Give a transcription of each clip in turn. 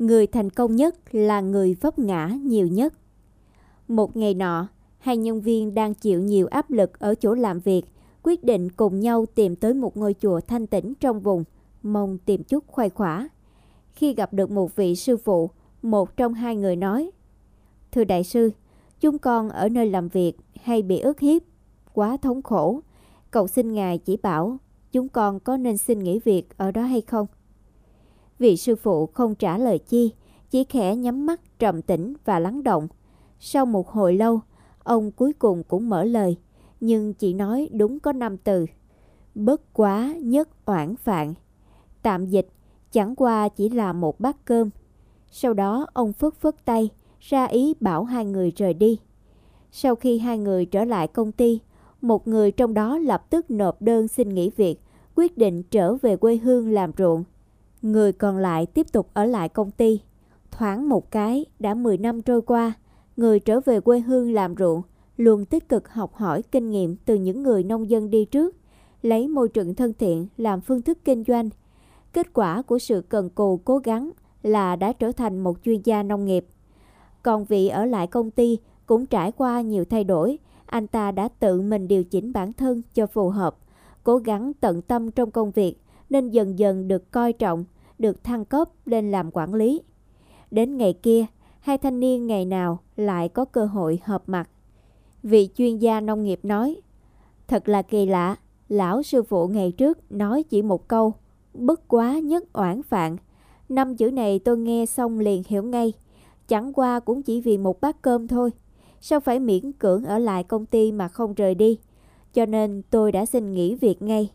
Người thành công nhất là người vấp ngã nhiều nhất. Một ngày nọ, hai nhân viên đang chịu nhiều áp lực ở chỗ làm việc, quyết định cùng nhau tìm tới một ngôi chùa thanh tĩnh trong vùng, mong tìm chút khoai khỏa. Khi gặp được một vị sư phụ, một trong hai người nói, Thưa đại sư, chúng con ở nơi làm việc hay bị ức hiếp, quá thống khổ. Cậu xin Ngài chỉ bảo chúng con có nên xin nghỉ việc ở đó hay không? Vị sư phụ không trả lời chi, chỉ khẽ nhắm mắt trầm tĩnh và lắng động. Sau một hồi lâu, ông cuối cùng cũng mở lời, nhưng chỉ nói đúng có năm từ. Bất quá nhất oản phạn. Tạm dịch, chẳng qua chỉ là một bát cơm. Sau đó ông phất phất tay, ra ý bảo hai người rời đi. Sau khi hai người trở lại công ty, một người trong đó lập tức nộp đơn xin nghỉ việc, quyết định trở về quê hương làm ruộng. Người còn lại tiếp tục ở lại công ty. Thoáng một cái, đã 10 năm trôi qua, người trở về quê hương làm ruộng, luôn tích cực học hỏi kinh nghiệm từ những người nông dân đi trước, lấy môi trường thân thiện làm phương thức kinh doanh. Kết quả của sự cần cù cố gắng là đã trở thành một chuyên gia nông nghiệp. Còn vị ở lại công ty cũng trải qua nhiều thay đổi, anh ta đã tự mình điều chỉnh bản thân cho phù hợp, cố gắng tận tâm trong công việc nên dần dần được coi trọng, được thăng cấp lên làm quản lý. Đến ngày kia, hai thanh niên ngày nào lại có cơ hội hợp mặt. Vị chuyên gia nông nghiệp nói, thật là kỳ lạ, lão sư phụ ngày trước nói chỉ một câu, bất quá nhất oản phạn. Năm chữ này tôi nghe xong liền hiểu ngay, chẳng qua cũng chỉ vì một bát cơm thôi. Sao phải miễn cưỡng ở lại công ty mà không rời đi? Cho nên tôi đã xin nghỉ việc ngay.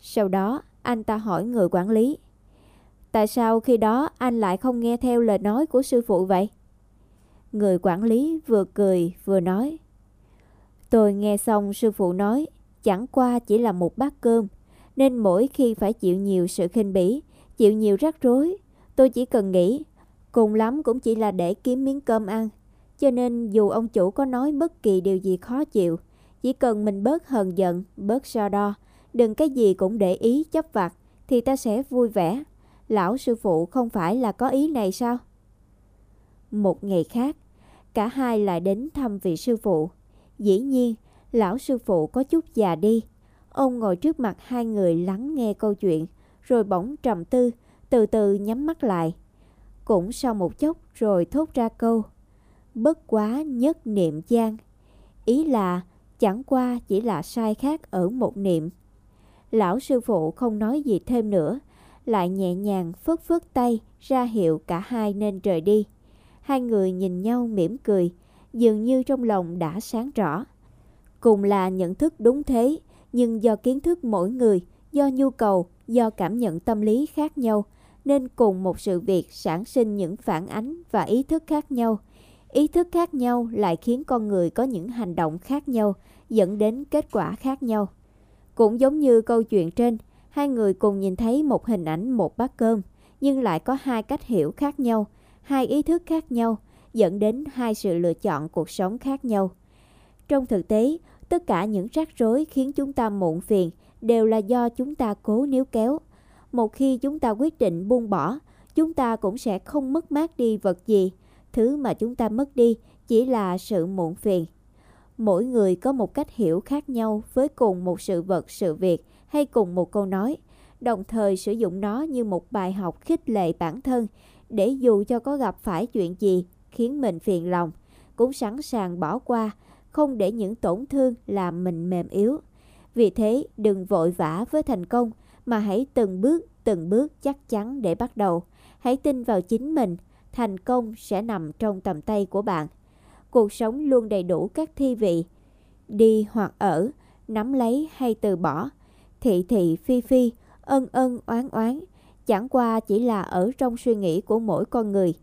Sau đó, anh ta hỏi người quản lý. Tại sao khi đó anh lại không nghe theo lời nói của sư phụ vậy? Người quản lý vừa cười vừa nói. Tôi nghe xong sư phụ nói, chẳng qua chỉ là một bát cơm, nên mỗi khi phải chịu nhiều sự khinh bỉ, chịu nhiều rắc rối, tôi chỉ cần nghĩ, cùng lắm cũng chỉ là để kiếm miếng cơm ăn. Cho nên dù ông chủ có nói bất kỳ điều gì khó chịu, chỉ cần mình bớt hờn giận, bớt so đo, đừng cái gì cũng để ý chấp vặt, thì ta sẽ vui vẻ. Lão sư phụ không phải là có ý này sao? Một ngày khác, cả hai lại đến thăm vị sư phụ. Dĩ nhiên, lão sư phụ có chút già đi. Ông ngồi trước mặt hai người lắng nghe câu chuyện, rồi bỗng trầm tư, từ từ nhắm mắt lại. Cũng sau một chốc rồi thốt ra câu, bất quá nhất niệm gian. Ý là chẳng qua chỉ là sai khác ở một niệm. Lão sư phụ không nói gì thêm nữa, lại nhẹ nhàng phất phất tay ra hiệu cả hai nên rời đi. Hai người nhìn nhau mỉm cười, dường như trong lòng đã sáng rõ. Cùng là nhận thức đúng thế, nhưng do kiến thức mỗi người, do nhu cầu, do cảm nhận tâm lý khác nhau, nên cùng một sự việc sản sinh những phản ánh và ý thức khác nhau. Ý thức khác nhau lại khiến con người có những hành động khác nhau, dẫn đến kết quả khác nhau. Cũng giống như câu chuyện trên, hai người cùng nhìn thấy một hình ảnh một bát cơm, nhưng lại có hai cách hiểu khác nhau, hai ý thức khác nhau, dẫn đến hai sự lựa chọn cuộc sống khác nhau. Trong thực tế, tất cả những rắc rối khiến chúng ta muộn phiền đều là do chúng ta cố níu kéo. Một khi chúng ta quyết định buông bỏ, chúng ta cũng sẽ không mất mát đi vật gì. Thứ mà chúng ta mất đi chỉ là sự muộn phiền. Mỗi người có một cách hiểu khác nhau với cùng một sự vật, sự việc hay cùng một câu nói, đồng thời sử dụng nó như một bài học khích lệ bản thân để dù cho có gặp phải chuyện gì khiến mình phiền lòng, cũng sẵn sàng bỏ qua, không để những tổn thương làm mình mềm yếu. Vì thế, đừng vội vã với thành công, mà hãy từng bước, từng bước chắc chắn để bắt đầu. Hãy tin vào chính mình, thành công sẽ nằm trong tầm tay của bạn. Cuộc sống luôn đầy đủ các thi vị, đi hoặc ở, nắm lấy hay từ bỏ, thị thị phi phi, ân ân oán oán, chẳng qua chỉ là ở trong suy nghĩ của mỗi con người.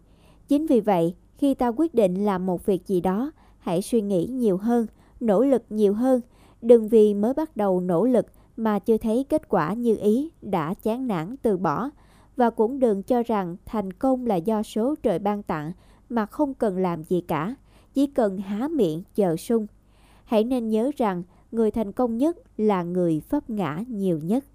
Chính vì vậy, khi ta quyết định làm một việc gì đó, hãy suy nghĩ nhiều hơn, nỗ lực nhiều hơn, đừng vì mới bắt đầu nỗ lực mà chưa thấy kết quả như ý đã chán nản từ bỏ. Và cũng đừng cho rằng thành công là do số trời ban tặng mà không cần làm gì cả, chỉ cần há miệng chờ sung. Hãy nên nhớ rằng người thành công nhất là người vấp ngã nhiều nhất.